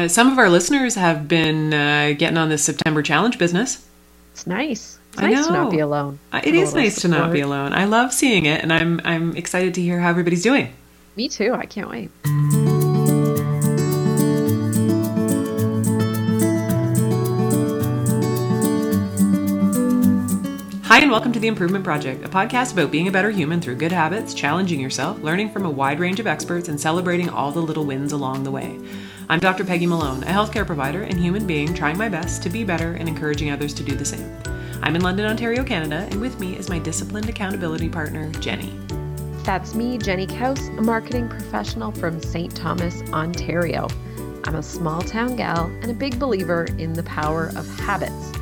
Uh, some of our listeners have been uh, getting on this September challenge business. It's nice. It's I nice to know. not be alone. Uh, It is nice to not be alone. I love seeing it, and I'm I'm excited to hear how everybody's doing. Me too. I can't wait. Hi, and welcome to The Improvement Project, a podcast about being a better human through good habits, challenging yourself, learning from a wide range of experts, and celebrating all the little wins along the way. I'm Dr. Peggy Malone, a healthcare provider and human being trying my best to be better and encouraging others to do the same. I'm in London, Ontario, Canada, and with me is my disciplined accountability partner, Jenny. That's me, Jenny Kaus, a marketing professional from St. Thomas, Ontario. I'm a small town gal and a big believer in the power of habits.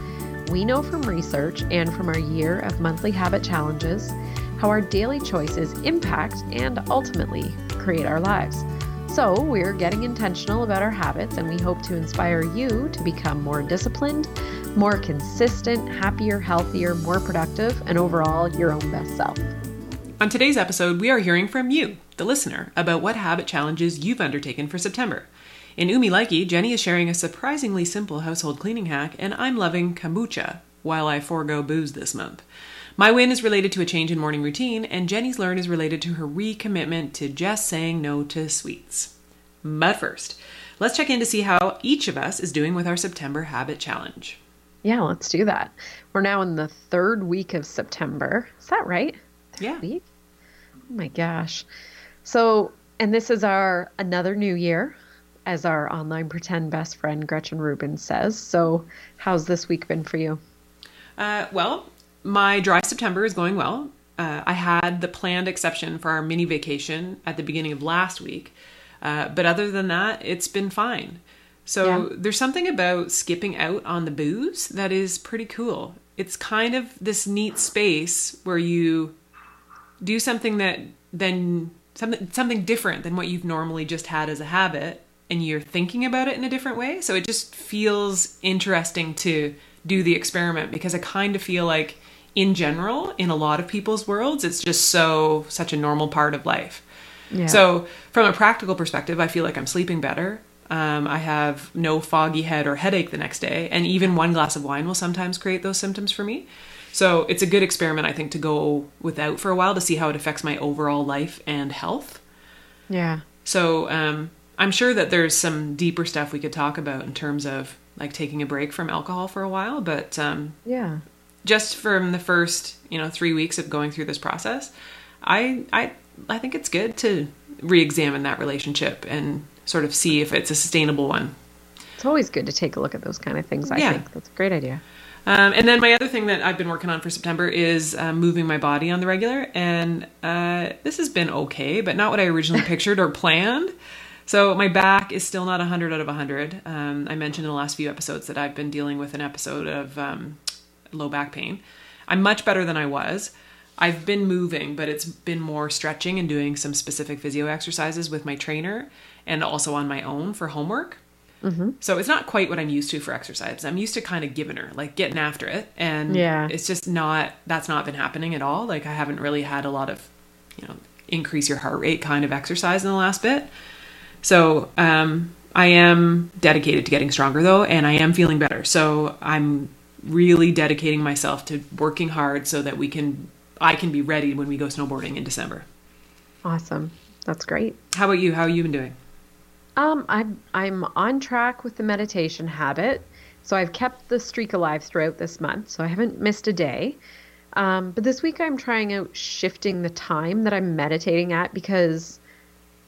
We know from research and from our year of monthly habit challenges how our daily choices impact and ultimately create our lives. So, we're getting intentional about our habits and we hope to inspire you to become more disciplined, more consistent, happier, healthier, more productive, and overall your own best self. On today's episode, we are hearing from you, the listener, about what habit challenges you've undertaken for September. In Ooh Me Likey, Jenny is sharing a surprisingly simple household cleaning hack, and I'm loving kombucha while I forego booze this month. My win is related to a change in morning routine, and Jenny's learn is related to her recommitment to just saying no to sweets. But first, let's check in to see how each of us is doing with our September habit challenge. Yeah, let's do that. We're now in the third week of September. Is that right? Yeah. Week? Oh my gosh. So, and this is our another new year, as our online pretend best friend Gretchen Rubin says. So, how's this week been for you? Uh, well, my dry September is going well. Uh, I had the planned exception for our mini vacation at the beginning of last week, uh, but other than that, it's been fine. So Yeah. there's something about skipping out on the booze that is pretty cool. It's kind of this neat space where you do something that then something something different than what you've normally just had as a habit and you're thinking about it in a different way so it just feels interesting to do the experiment because i kind of feel like in general in a lot of people's worlds it's just so such a normal part of life Yeah. so from a practical perspective i feel like i'm sleeping better um, i have no foggy head or headache the next day and even one glass of wine will sometimes create those symptoms for me so it's a good experiment, I think, to go without for a while to see how it affects my overall life and health. Yeah. So um, I'm sure that there's some deeper stuff we could talk about in terms of like taking a break from alcohol for a while. But um, Yeah. Just from the first, you know, three weeks of going through this process, I I I think it's good to re-examine that relationship and sort of see if it's a sustainable one. It's always good to take a look at those kind of things, I Yeah. think. That's a great idea. Um, and then my other thing that I've been working on for September is uh, moving my body on the regular, and uh, this has been okay, but not what I originally pictured or planned. So my back is still not 100 out of 100. Um, I mentioned in the last few episodes that I've been dealing with an episode of um, low back pain. I'm much better than I was. I've been moving, but it's been more stretching and doing some specific physio exercises with my trainer and also on my own for homework. So it's not quite what I'm used to for exercise. I'm used to kind of giving her, like getting after it. And Yeah. it's just not, that's not been happening at all. Like I haven't really had a lot of, you know, increase your heart rate kind of exercise in the last bit. So um, I am dedicated to getting stronger though, and I am feeling better. So I'm really dedicating myself to working hard so that we can, I can be ready when we go snowboarding in December. Awesome. That's great. How about you? How have you been doing? Um, I'm I'm on track with the meditation habit. So I've kept the streak alive throughout this month. So I haven't missed a day. Um, but this week I'm trying out shifting the time that I'm meditating at because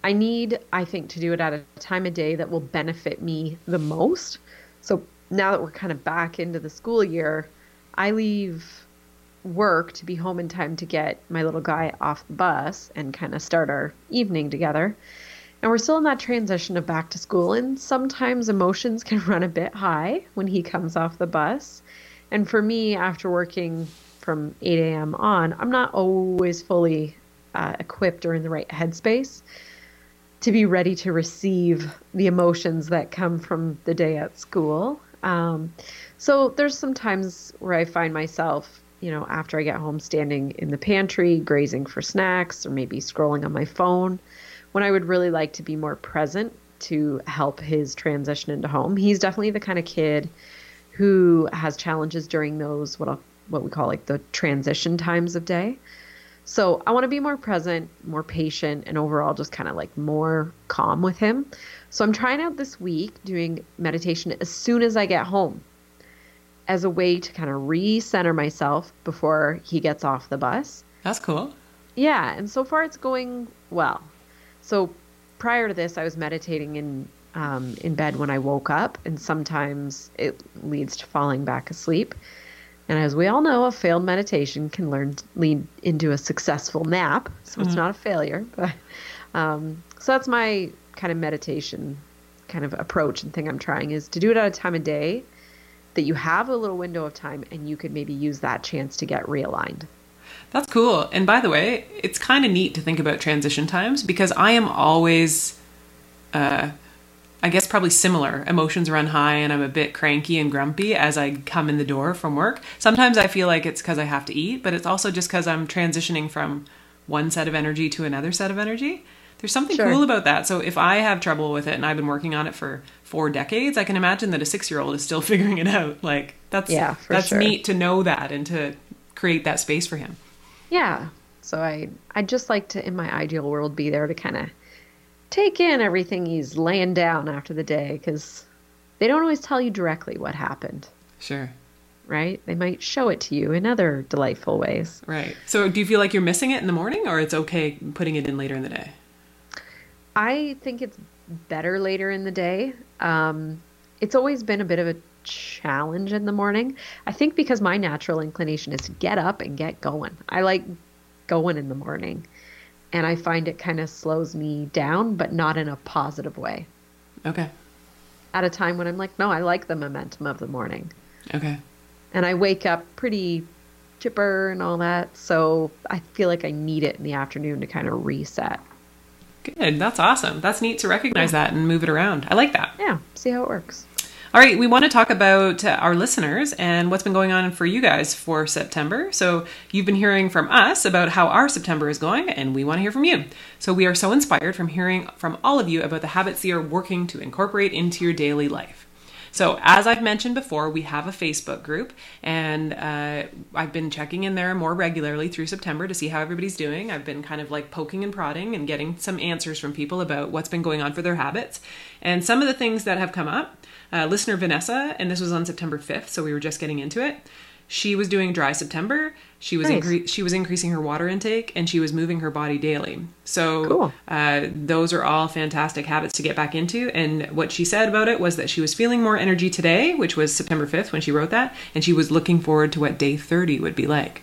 I need, I think, to do it at a time of day that will benefit me the most. So now that we're kind of back into the school year, I leave work to be home in time to get my little guy off the bus and kind of start our evening together. And we're still in that transition of back to school, and sometimes emotions can run a bit high when he comes off the bus. And for me, after working from 8 a.m. on, I'm not always fully uh, equipped or in the right headspace to be ready to receive the emotions that come from the day at school. Um, so there's some times where I find myself, you know, after I get home, standing in the pantry, grazing for snacks, or maybe scrolling on my phone when I would really like to be more present to help his transition into home. He's definitely the kind of kid who has challenges during those what I'll, what we call like the transition times of day. So I want to be more present, more patient, and overall just kind of like more calm with him. So I'm trying out this week doing meditation as soon as I get home as a way to kind of recenter myself before he gets off the bus. That's cool. Yeah, and so far it's going well. So prior to this, I was meditating in um, in bed when I woke up, and sometimes it leads to falling back asleep. And as we all know, a failed meditation can learn lead into a successful nap. So it's not a failure, but um, so that's my kind of meditation kind of approach and thing I'm trying is to do it at a time of day that you have a little window of time and you could maybe use that chance to get realigned. That's cool. And by the way, it's kind of neat to think about transition times because I am always, uh, I guess, probably similar. Emotions run high and I'm a bit cranky and grumpy as I come in the door from work. Sometimes I feel like it's because I have to eat, but it's also just because I'm transitioning from one set of energy to another set of energy. There's something Sure. cool about that. So if I have trouble with it and I've been working on it for four decades, I can imagine that a six year old is still figuring it out. Like that's Yeah, that's sure. neat to know that and to create that space for him. Yeah. So I I just like to in my ideal world be there to kind of take in everything he's laying down after the day cuz they don't always tell you directly what happened, Sure. right? They might show it to you in other delightful ways. Right. So do you feel like you're missing it in the morning or it's okay putting it in later in the day? I think it's better later in the day. Um, it's always been a bit of a challenge in the morning. I think because my natural inclination is to get up and get going. I like going in the morning. And I find it kind of slows me down, but not in a positive way. Okay. At a time when I'm like, no, I like the momentum of the morning. Okay. And I wake up pretty chipper and all that. So I feel like I need it in the afternoon to kind of reset. Good. That's awesome. That's neat to recognize that and move it around. I like that. Yeah, see how it works. All right, we want to talk about uh, our listeners and what's been going on for you guys for September. So, you've been hearing from us about how our September is going, and we want to hear from you. So, we are so inspired from hearing from all of you about the habits you're working to incorporate into your daily life. So, as I've mentioned before, we have a Facebook group, and uh, I've been checking in there more regularly through September to see how everybody's doing. I've been kind of like poking and prodding and getting some answers from people about what's been going on for their habits. And some of the things that have come up, uh, listener Vanessa, and this was on September 5th, so we were just getting into it. She was doing dry September. She was Nice. incre- she was increasing her water intake and she was moving her body daily. So Cool. uh, those are all fantastic habits to get back into. And what she said about it was that she was feeling more energy today, which was September 5th when she wrote that, and she was looking forward to what day 30 would be like.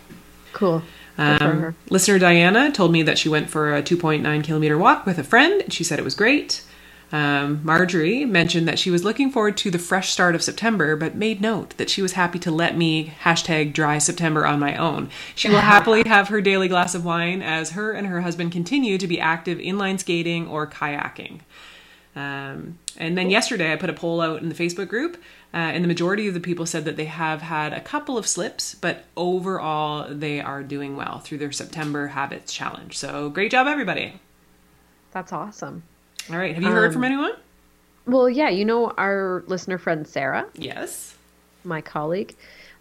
Cool. Um, listener Diana told me that she went for a 2.9 kilometer walk with a friend. and She said it was great. Um, Marjorie mentioned that she was looking forward to the fresh start of September, but made note that she was happy to let me hashtag dry September on my own. She will happily have her daily glass of wine as her and her husband continue to be active inline skating or kayaking. Um, and then yesterday, I put a poll out in the Facebook group, uh, and the majority of the people said that they have had a couple of slips, but overall, they are doing well through their September Habits Challenge. So, great job, everybody. That's awesome. All right, have you heard Um, from anyone? Well, yeah, you know our listener friend Sarah, Yes. my colleague.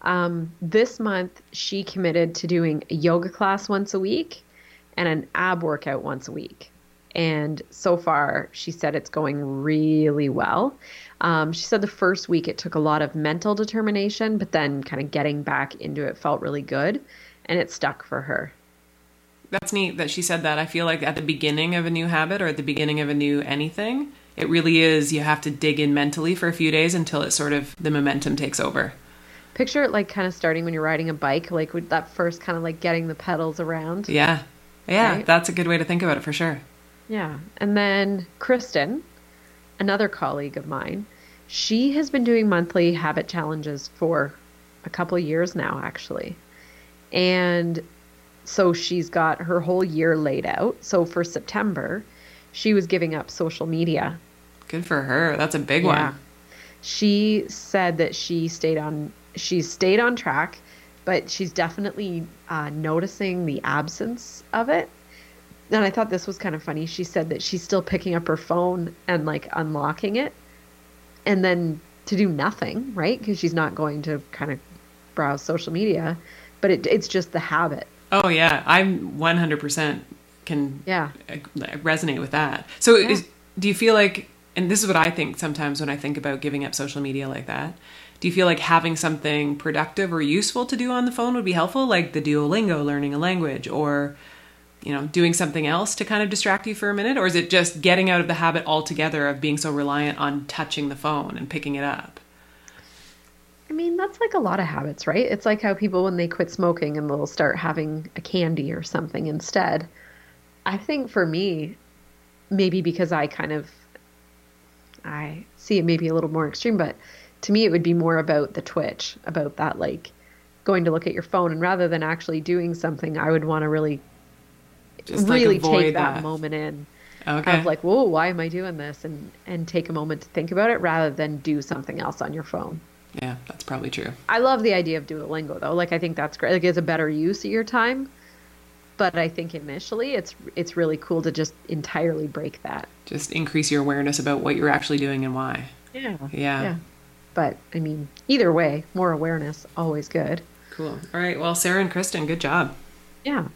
Um, this month, she committed to doing a yoga class once a week and an ab workout once a week. And so far, she said it's going really well. Um, she said the first week it took a lot of mental determination, but then kind of getting back into it felt really good, and it stuck for her. That's neat that she said that. I feel like at the beginning of a new habit or at the beginning of a new anything, it really is you have to dig in mentally for a few days until it sort of the momentum takes over. Picture it like kind of starting when you're riding a bike, like with that first kind of like getting the pedals around. Yeah. Yeah, Right. that's a good way to think about it for sure. Yeah. And then Kristen, another colleague of mine, she has been doing monthly habit challenges for a couple years now, actually. And so she's got her whole year laid out. So for September, she was giving up social media. Good for her. That's a big Yeah. one. She said that she stayed on she's stayed on track, but she's definitely uh, noticing the absence of it. and I thought this was kind of funny. She said that she's still picking up her phone and like unlocking it and then to do nothing, right? Because she's not going to kind of browse social media, but it, it's just the habit. Oh yeah, I'm 100% can Yeah. resonate with that. So is, do you feel like and this is what I think sometimes when I think about giving up social media like that. Do you feel like having something productive or useful to do on the phone would be helpful like the Duolingo learning a language or you know, doing something else to kind of distract you for a minute or is it just getting out of the habit altogether of being so reliant on touching the phone and picking it up? I mean, that's like a lot of habits, right? It's like how people, when they quit smoking and they'll start having a candy or something instead. I think for me, maybe because I kind of, I see it maybe a little more extreme, but to me, it would be more about the twitch, about that, like going to look at your phone. And rather than actually doing something, I would want to really, Just, really avoid take that, that. moment in Okay. of like, whoa, why am I doing this? And, and take a moment to think about it rather than do something else on your phone. Yeah, that's probably true. I love the idea of Duolingo though. Like I think that's great. Like it's a better use of your time. But I think initially it's it's really cool to just entirely break that. Just increase your awareness about what you're actually doing and why. Yeah. Yeah. But I mean, either way, more awareness always good. Cool. All right. Well, Sarah and Kristen, good job. Yeah.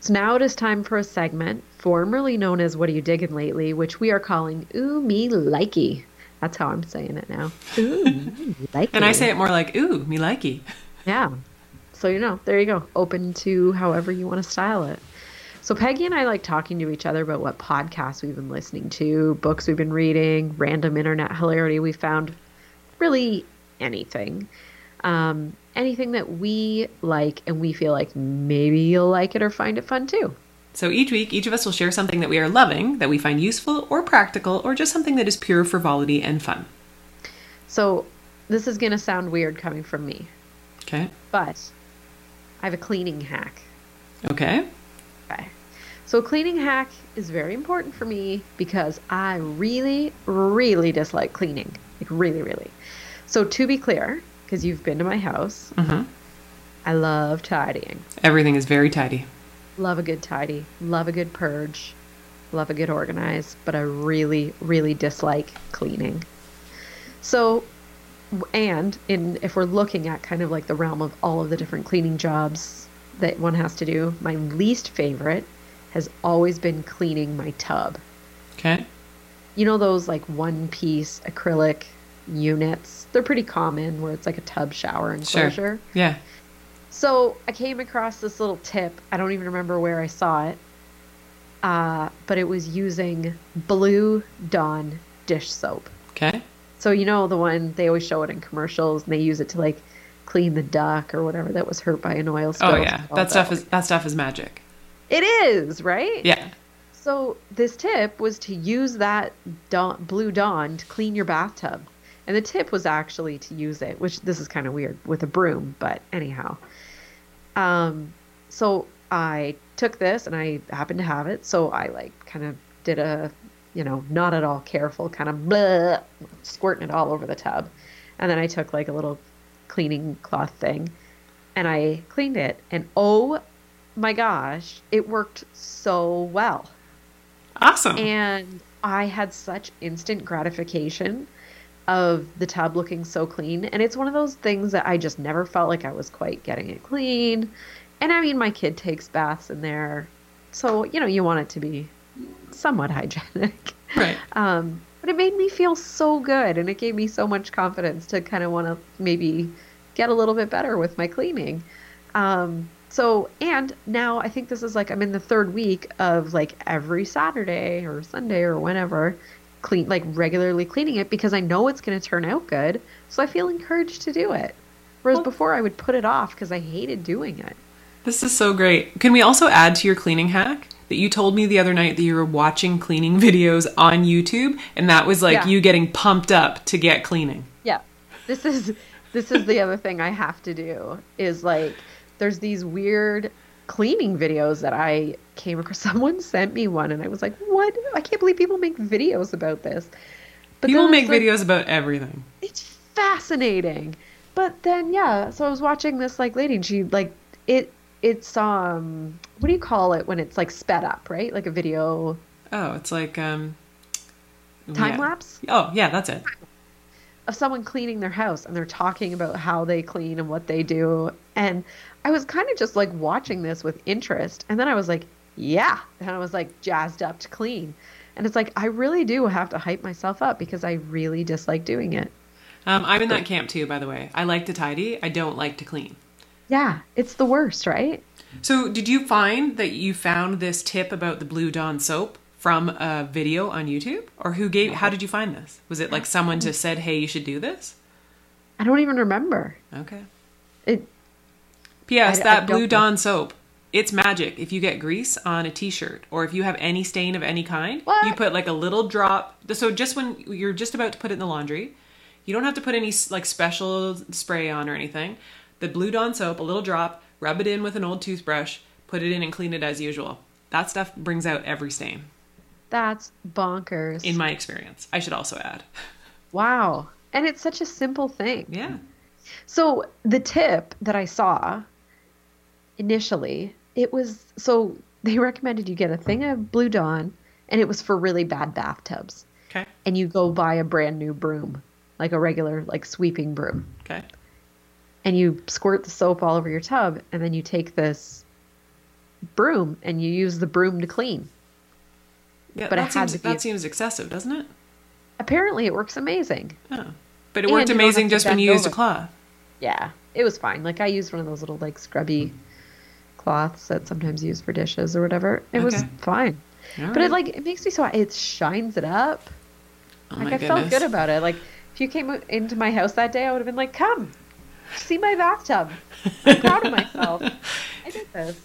So now it is time for a segment formerly known as What Are You Digging Lately, which we are calling Ooh Me Likey. That's how I'm saying it now. Ooh me likey. And I say it more like, ooh, me likey. Yeah. So you know, there you go. Open to however you want to style it. So Peggy and I like talking to each other about what podcasts we've been listening to, books we've been reading, random internet hilarity we found, really anything. Um, anything that we like and we feel like maybe you'll like it or find it fun too. So each week, each of us will share something that we are loving, that we find useful or practical, or just something that is pure frivolity and fun. So this is going to sound weird coming from me, Okay. but I have a cleaning hack. Okay. Okay. So a cleaning hack is very important for me because I really, really dislike cleaning. Like really, really. So to be clear, because you've been to my house, hmm I love tidying. Everything is very tidy. Love a good tidy. Love a good purge. Love a good organize. But I really, really dislike cleaning. So, and in if we're looking at kind of like the realm of all of the different cleaning jobs that one has to do, my least favorite has always been cleaning my tub. Okay. You know those like one piece acrylic units? They're pretty common where it's like a tub shower enclosure. Sure. Yeah. So I came across this little tip. I don't even remember where I saw it. Uh, but it was using Blue Dawn dish soap. Okay. So you know the one they always show it in commercials, and they use it to like clean the duck or whatever that was hurt by an oil spill. Oh yeah. All That stuff is that stuff is magic. It is right. Yeah. So this tip was to use that dawn, Blue Dawn to clean your bathtub, and the tip was actually to use it, which this is kind of weird with a broom, but anyhow. Um, so I took this and I happened to have it, so I like kind of did a, you know, not at all careful kind of blah, squirting it all over the tub, and then I took like a little cleaning cloth thing, and I cleaned it, and oh my gosh, it worked so well. Awesome. And I had such instant gratification of the tub looking so clean. And it's one of those things that I just never felt like I was quite getting it clean. And I mean, my kid takes baths in there. So, you know, you want it to be somewhat hygienic. right. Um, but it made me feel so good and it gave me so much confidence to kind of want to maybe get a little bit better with my cleaning. Um, so, and now I think this is like I'm in the third week of like every Saturday or Sunday or whenever clean, like regularly cleaning it because I know it's going to turn out good. So I feel encouraged to do it. Whereas Well- before I would put it off because I hated doing it. This is so great. Can we also add to your cleaning hack that you told me the other night that you were watching cleaning videos on YouTube and that was like Yeah. you getting pumped up to get cleaning? Yeah. This is this is the other thing I have to do is like there's these weird cleaning videos that I came across. Someone sent me one and I was like, "What? I can't believe people make videos about this." But People make like, videos about everything. It's fascinating. But then yeah, so I was watching this like lady and she like it it's um what do you call it when it's like sped up, right? Like a video Oh, it's like um time yeah. lapse Oh, yeah, that's it. Of someone cleaning their house and they're talking about how they clean and what they do. And I was kind of just like watching this with interest. And then I was like, yeah. And I was like jazzed up to clean. And it's like, I really do have to hype myself up because I really dislike doing it. Um, I'm in that camp too, by the way. I like to tidy. I don't like to clean. Yeah, it's the worst, right? So, did you find that you found this tip about the Blue Dawn soap from a video on YouTube, or who gave? How did you find this? Was it like someone just said, "Hey, you should do this"? I don't even remember. Okay. It P.S. I- I that don't Blue. Dawn soap, it's magic. If you get grease on a T-shirt, or if you have any stain of any kind, What? you put like a little drop. So just when you're just about to put it in the laundry, you don't have to put any like special spray on or anything. The Blue Dawn soap, a little drop, rub it in with an old toothbrush, put it in and clean it as usual. That stuff brings out every stain, that's bonkers. in my experience. I should also add. wow. And it's such a simple thing. Yeah. So the tip that I saw initially, it was so they recommended you get a thing of Blue Dawn, and it was for really bad bathtubs. Okay. And you go buy a brand new broom, like a regular like sweeping broom, Okay. and you squirt the soap all over your tub, and then you take this broom and you use the broom to clean. Yeah, But it that seems that seems excessive, doesn't it? Apparently, it works amazing. Oh. But it And worked amazing just when you used a cloth. Yeah, it was fine. Like I used one of those little like scrubby cloths that sometimes use for dishes or whatever. It was fine. All But right. it like it makes me so it shines it up. Oh like I felt good about it. Like if you came into my house that day, I would have been like, "Come, see my bathtub. I'm proud of myself. I did this."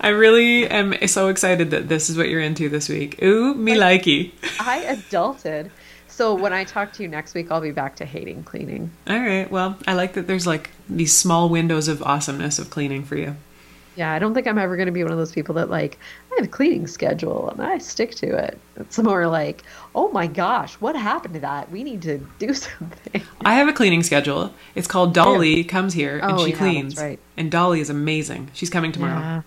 I really am so excited that this is what you're into this week. Ooh, me likey. I adulted. So when I talk to you next week, I'll be back to hating cleaning. All right. Well, I like that there's like these small windows of awesomeness of cleaning for you. Yeah, I don't think I'm ever going to be one of those people that like I have a cleaning schedule and I stick to it. It's more like, oh my gosh, what happened to that? We need to do something. I have a cleaning schedule. It's called Dolly comes here and Oh, she yeah, cleans. right. And Dolly is amazing. She's coming tomorrow. Yeah,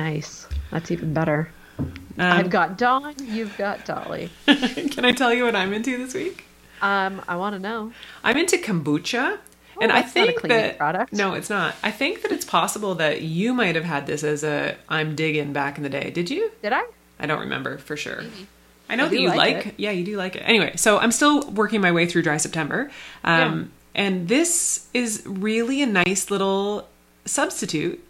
nice. That's even better. Um, I've got Dawn. You've got Dolly. Can I tell you what I'm into this week? Um, I want to know. I'm into kombucha. Oh, and I that's not a think that product. no, it's not. I think that it's possible that you might have had this as a I'm digging back in the day. Did you? Did I? I don't remember for sure. I know I that you like like, it. yeah, you do like it. Anyway, so I'm still working my way through dry September. Um, and this is really a nice little substitute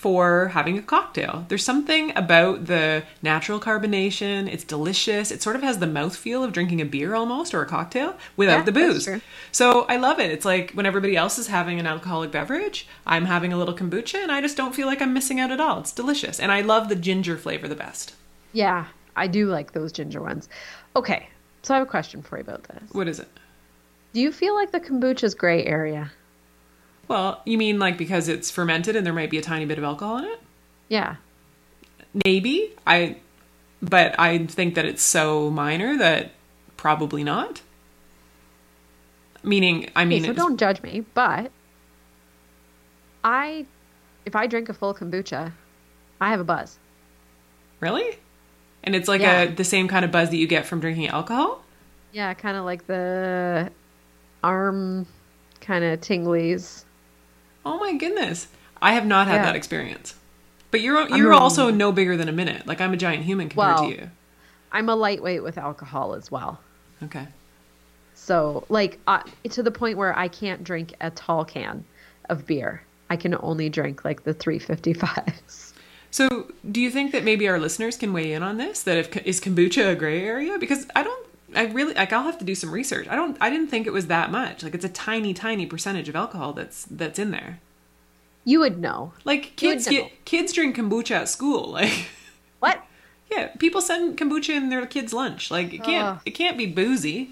for having a cocktail. There's something about the natural carbonation. It's delicious. It sort of has the mouthfeel of drinking a beer almost or a cocktail without Yeah, the booze. So I love it. It's like when everybody else is having an alcoholic beverage, I'm having a little kombucha and I just don't feel like I'm missing out at all. It's delicious. And I love the ginger flavor the best. Yeah, I do like those ginger ones. Okay, so I have a question for you about this. What is it? Do you feel like the kombucha's gray area? Well, you mean like because it's fermented and there might be a tiny bit of alcohol in it? Yeah. Maybe. I but I think that it's so minor that probably not. Meaning, I mean, Okay, so don't judge me, but I, if I drink a full kombucha, I have a buzz. really? And it's like Yeah. a the same kind of buzz that you get from drinking alcohol? Yeah, kind of like the arm kind of tinglies. Oh my goodness. I have not had Yeah. that experience. But you're I'm you're a- also no bigger than a minute. Like I'm a giant human compared Well- to you. I'm a lightweight with alcohol as well. Okay. So, like, uh, to the point where I can't drink a tall can of beer. I can only drink like the 355s. So, do you think that maybe our listeners can weigh in on this? That if is kombucha a gray area? Because I don't, I really like. I'll have to do some research. I don't. I didn't think it was that much. Like it's a tiny, tiny percentage of alcohol that's that's in there. You would know. Like kids know. get kids drink kombucha at school. Like What? yeah, people send kombucha in their kids' lunch. Like it can't. It can't be boozy.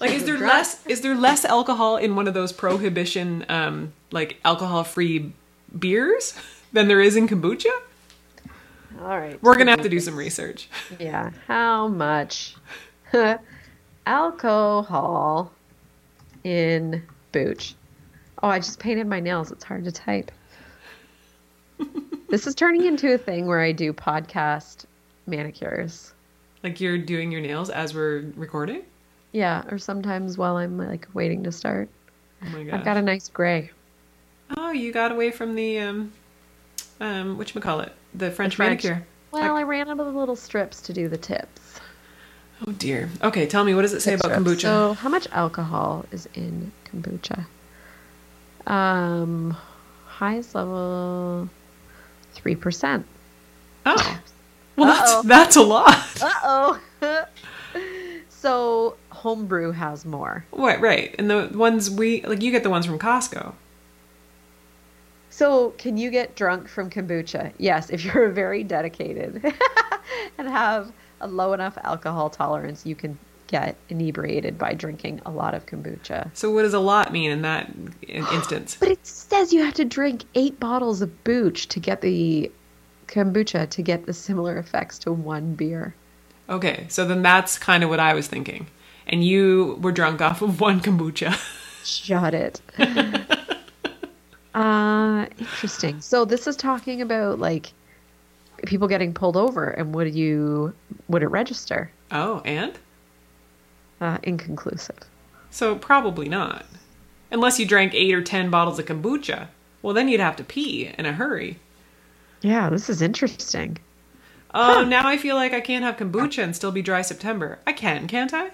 Like is there less? Is there less alcohol in one of those prohibition, um, like alcohol-free beers than there is in kombucha? All right. We're gonna have to do some research. Yeah. How much alcohol in booch? Oh, I just painted my nails. It's hard to type. this is turning into a thing where I do podcast manicures. Like you're doing your nails as we're recording? Yeah, or sometimes while I'm like waiting to start. Oh my god. I've got a nice gray. Oh, you got away from the um um whatchamacallit? The French, French. manicure. Well, I ran out of the little strips to do the tips. Oh dear. Okay, tell me what does it say Tip about strips. kombucha? So, how much alcohol is in kombucha? Um, highest level, three percent. oh. Well, Uh-oh. that's that's a lot. Uh oh. so homebrew has more. What? right. And the ones we like you get the ones from Costco. So can you get drunk from kombucha? Yes, if you're very dedicated and have a low enough alcohol tolerance, you can get inebriated by drinking a lot of kombucha. So what does a lot mean in that instance? But it says you have to drink eight bottles of booch to get the kombucha to get the similar effects to one beer. Okay, so then that's kind of what I was thinking. And you were drunk off of one kombucha. Shut it. Uh, interesting. So this is talking about like people getting pulled over, and would you would it register? oh, and? Uh, inconclusive. So probably not. Unless you drank 8 or 10 bottles of kombucha. Well, then you'd have to pee in a hurry. Yeah, this is interesting. Oh, now I feel like I can't have kombucha and still be dry September. I can, can't I?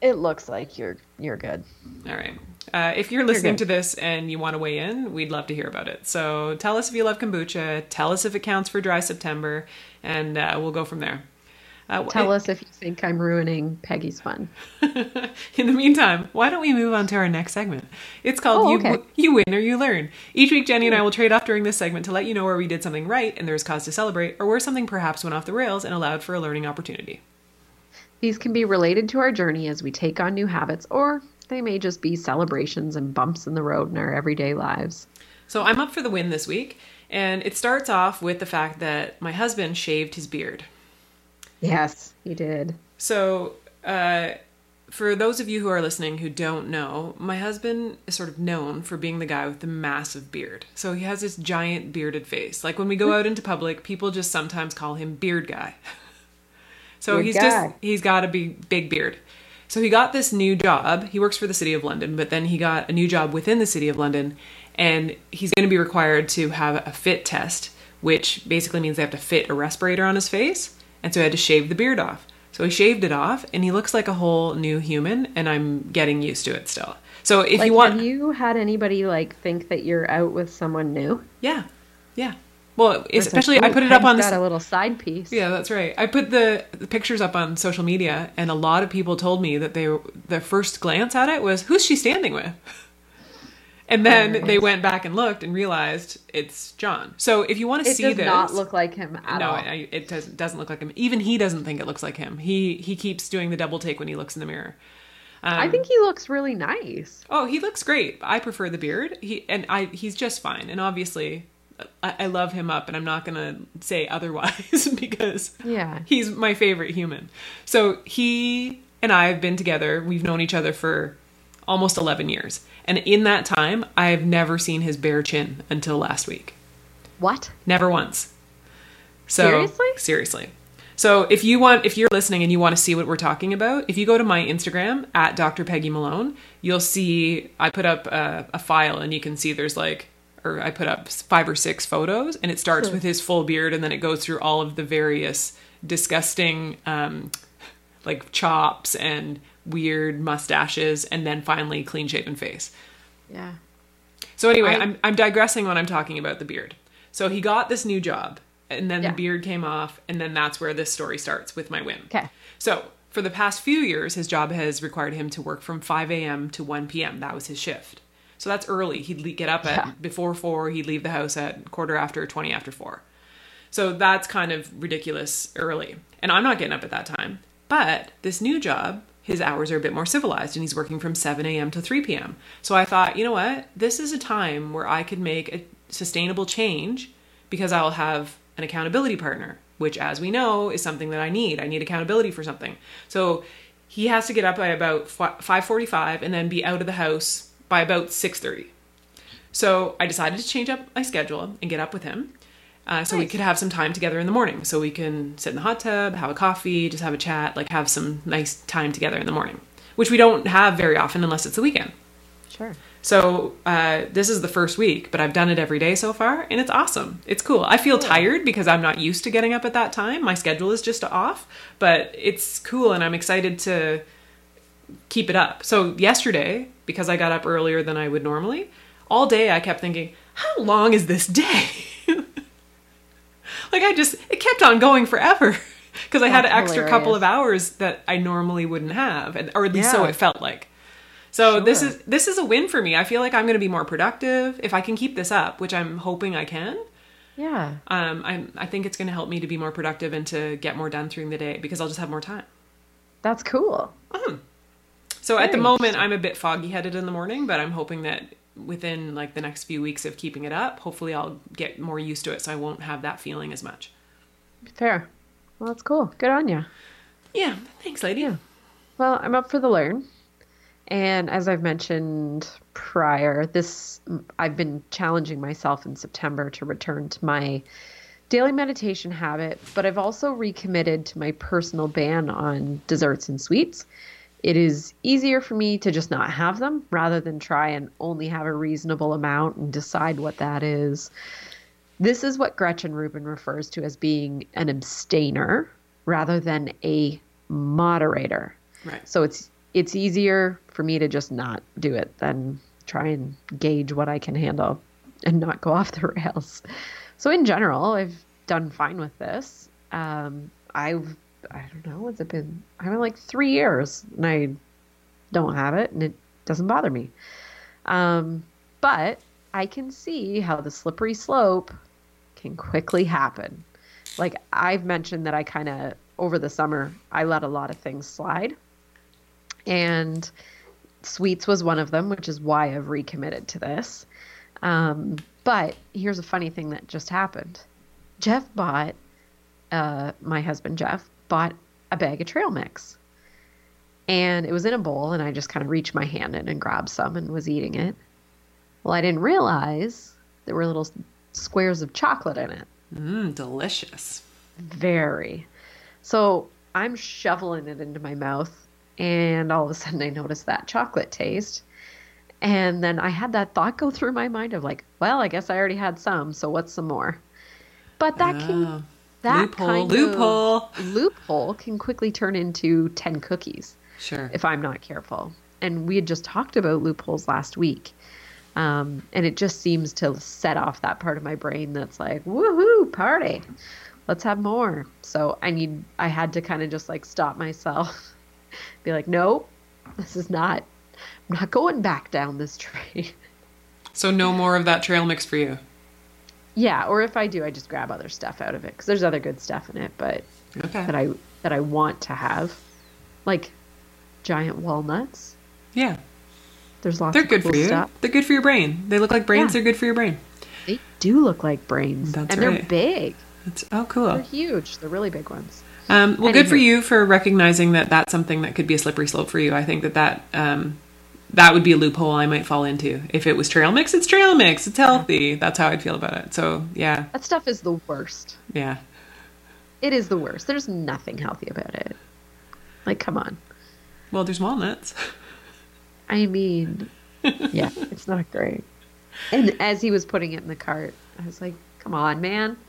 It looks like you're you're good. All right. Uh, if you're listening to this and you want to weigh in, we'd love to hear about it. So tell us if you love kombucha. Tell us if it counts for dry September, and uh, we'll go from there. Uh, Tell us if you think I'm ruining Peggy's fun. In the meantime, why don't we move on to our next segment? It's called Oh, you, okay. you Win or You Learn. Each week, Jenny and I will trade off during this segment to let you know where we did something right and there's cause to celebrate, or where something perhaps went off the rails and allowed for a learning opportunity. These can be related to our journey as we take on new habits, or they may just be celebrations and bumps in the road in our everyday lives. So I'm up for the win this week, and it starts off with the fact that my husband shaved his beard. Yes, he did. So, uh, for those of you who are listening who don't know, my husband is sort of known for being the guy with the massive beard. So he has this giant bearded face. Like when we go out into public, people just sometimes call him beard guy. So Beard he's guy. just he's got a big big beard. So he got this new job. He works for the city of London, but then he got a new job within the city of London and he's going to be required to have a fit test, which basically means they have to fit a respirator on his face. And so he had to shave the beard off. So he shaved it off and he looks like a whole new human and I'm getting used to it still. So if Like, you want have you had anybody like think that you're out with someone new? Yeah. Yeah. Well, It's like, especially I "Ooh, put it up on got a little side piece. Yeah, that's right. I put the, the pictures up on social media, and a lot of people told me that they their first glance at it was, "Who's she standing with?" And then they went back and looked and realized it's John. So if you want to It see does this, not look like him at no, all. I, it doesn't doesn't look like him. Even he doesn't think it looks like him. He he keeps doing the double take when he looks in the mirror. I um, think he looks really nice. Oh, he looks great. I prefer the beard. He and I he's just fine. And obviously, I, I love him up, and I'm not gonna say otherwise because Yeah. he's my favorite human. So he and I have been together. We've known each other for almost 11 years, and in that time, I've never seen his bare chin until last week. What? Never once. So Seriously? seriously. So if you want, if you're listening and you want to see what we're talking about, if you go to my Instagram at Dr. Peggy Malone, you'll see I put up a, a file and you can see there's like, or I put up five or six photos, and it starts Sure. with his full beard, and then it goes through all of the various disgusting, um, like chops and weird mustaches, and then finally clean shaven face. Yeah. So anyway, I- I'm I'm digressing when I'm talking about the beard. So he got this new job, and then Yeah. the beard came off, and then that's where this story starts with my win. Okay. So for the past few years, his job has required him to work from 5 a.m. to 1 p.m. That was his shift. So that's early. He'd get up at Yeah. before four. He'd leave the house at quarter after, 20 after four. So that's kind of ridiculous early. And I'm not getting up at that time. But this new job, his hours are a bit more civilized and he's working from 7 a.m. to 3 p.m. So I thought, you know what? This is a time where I could make a sustainable change because I'll have an accountability partner, which as we know is something that I need. I need accountability for something. So he has to get up by about 5:45 and then be out of the house by about 6:30. So I decided to change up my schedule and get up with him. Uh, so we could have some time together in the morning. So we can sit in the hot tub, have a coffee, just have a chat, like have some nice time together in the morning, which we don't have very often unless it's the weekend. Sure. So uh, this is the first week, but I've done it every day so far, and it's awesome. It's cool. I feel tired because I'm not used to getting up at that time. My schedule is just off, but it's cool, and I'm excited to keep it up. So yesterday, because I got up earlier than I would normally, all day I kept thinking, how long is this day? like I just it kept on going forever because I had an That's extra couple of hours that I normally wouldn't have, and- or at least so it felt like. So this is this is a win for me. I feel like I'm going to be more productive if I can keep this up, which I'm hoping I can. Yeah. Um, I I think it's going to help me to be more productive and to get more done during the day because I'll just have more time. That's cool. So at the moment, I'm a bit foggy headed in the morning, but I'm hoping that within like the next few weeks of keeping it up, hopefully I'll get more used to it, so I won't have that feeling as much. Fair. Well, that's cool. Good on you. Yeah, thanks, lady. Yeah. Well, I'm up for the learn. And as I've mentioned prior, this I've been challenging myself in September to return to my daily meditation habit, but I've also recommitted to my personal ban on desserts and sweets. It is easier for me to just not have them rather than try and only have a reasonable amount and decide what that is. This is what Gretchen Rubin refers to as being an abstainer rather than a moderator. Right. So it's it's easier for me to just not do it than try and gauge what I can handle and not go off the rails. So in general, I've done fine with this. Um, I've I don't know It's been? I've been like three years and I don't have it and it doesn't bother me. Um, but I can see how the slippery slope can quickly happen. Like I've mentioned that I kind of over the summer I let a lot of things slide. And sweets was one of them, which is why I've recommitted to this. Um, but here's a funny thing that just happened. Jeff bought, uh, my husband Jeff bought a bag of trail mix. And it was in a bowl, and I just kind of reached my hand in and grabbed some and was eating it. Well, I didn't realize there were little squares of chocolate in it. Mmm, delicious. Very. So I'm shoveling it into my mouth, and all of a sudden I noticed that chocolate taste. And then I had that thought go through my mind of like, well, I guess I already had some, so what's some more? But that Oh. can that Loophole, kind loophole. of loophole can quickly turn into ten cookies Sure. if I'm not careful. And we had just talked about loopholes last week. Um, and it just seems to set off that part of my brain that's like, woohoo, party. Let's have more. So I need, I had to kind of just like stop myself, be like, nope, this is not, I'm not going back down this train. So no more of that trail mix for you. Yeah. Or if I do, I just grab other stuff out of it because there's other good stuff in it, but Okay. that I, that I want to have, like giant walnuts. yeah. There's lots. They're good cool for you. stuff. They're good for your brain. They look like brains. Yeah. They're good for your brain. They do look like brains. That's and they're big. That's oh cool. They're huge. They're really big ones. Um, well, good for you for recognizing that that's something that could be a slippery slope for you. I think that that um, that would be a loophole I might fall into. If it was trail mix, it's trail mix. It's healthy. That's how I'd feel about it. So yeah, That stuff is the worst. yeah. It is the worst. There's nothing healthy about it. Like, come on. Well, there's walnuts. I mean, yeah, it's not great. And as he was putting it in the cart, I was like, come on, man.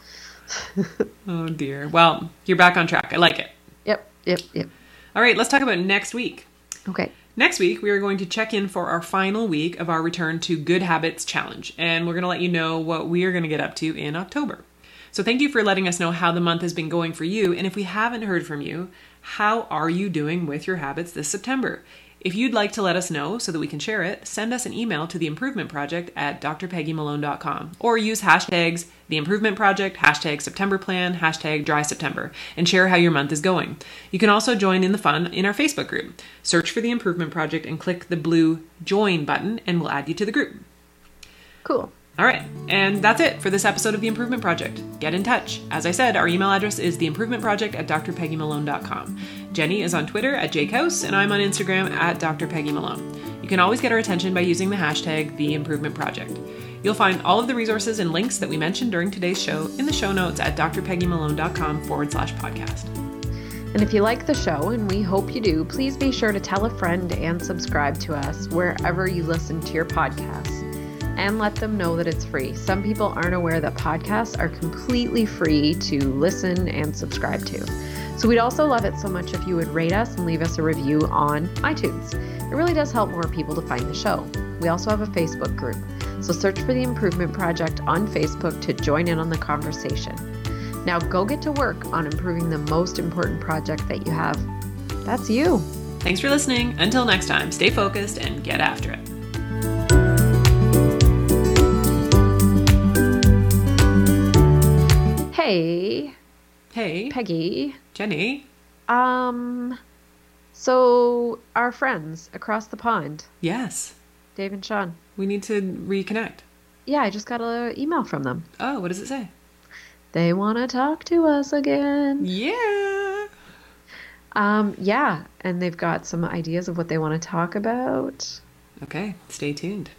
Oh dear. Well, you're back on track. I like it. Yep, yep, yep. All right, let's talk about next week. Okay. Next week, we are going to check in for our final week of our Return to Good Habits Challenge, and we're going to let you know what we are going to get up to in October. So, thank you for letting us know how the month has been going for you, and if we haven't heard from you, how are you doing with your habits this September? If you'd like to let us know so that we can share it, send us an email to the Improvement Project at drpeggymalone.com or use hashtags the Improvement Project, hashtag September Plan, hashtag Dry September, and share how your month is going. You can also join in the fun in our Facebook group. Search for the Improvement Project and click the blue Join button, and we'll add you to the group. Cool. All right, and that's it for this episode of The Improvement Project. Get in touch. As I said, our email address is theimprovementproject at drpeggymalone.com. Jenny is on Twitter at jkaus, and I'm on Instagram at drpeggymalone. You can always get our attention by using the hashtag TheImprovementProject. You'll find all of the resources and links that we mentioned during today's show in the show notes at drpeggymalone.com forward slash podcast. And if you like the show, and we hope you do, please be sure to tell a friend and subscribe to us wherever you listen to your podcasts. And let them know that it's free. Some people aren't aware that podcasts are completely free to listen and subscribe to. So we'd also love it so much if you would rate us and leave us a review on iTunes. It really does help more people to find the show. We also have a Facebook group. So search for the Improvement Project on Facebook to join in on the conversation. Now go get to work on improving the most important project that you have. That's you. Thanks for listening. Until next time, stay focused and get after it. Hey, Hey, Peggy. Jenny. Um, so our friends across the pond, Yes, Dave and Sean. we need to reconnect. Yeah, I just got an email from them. Oh, what does it say? They want to talk to us again. Yeah. Um, yeah, and they've got some ideas of what they want to talk about. Okay, stay tuned.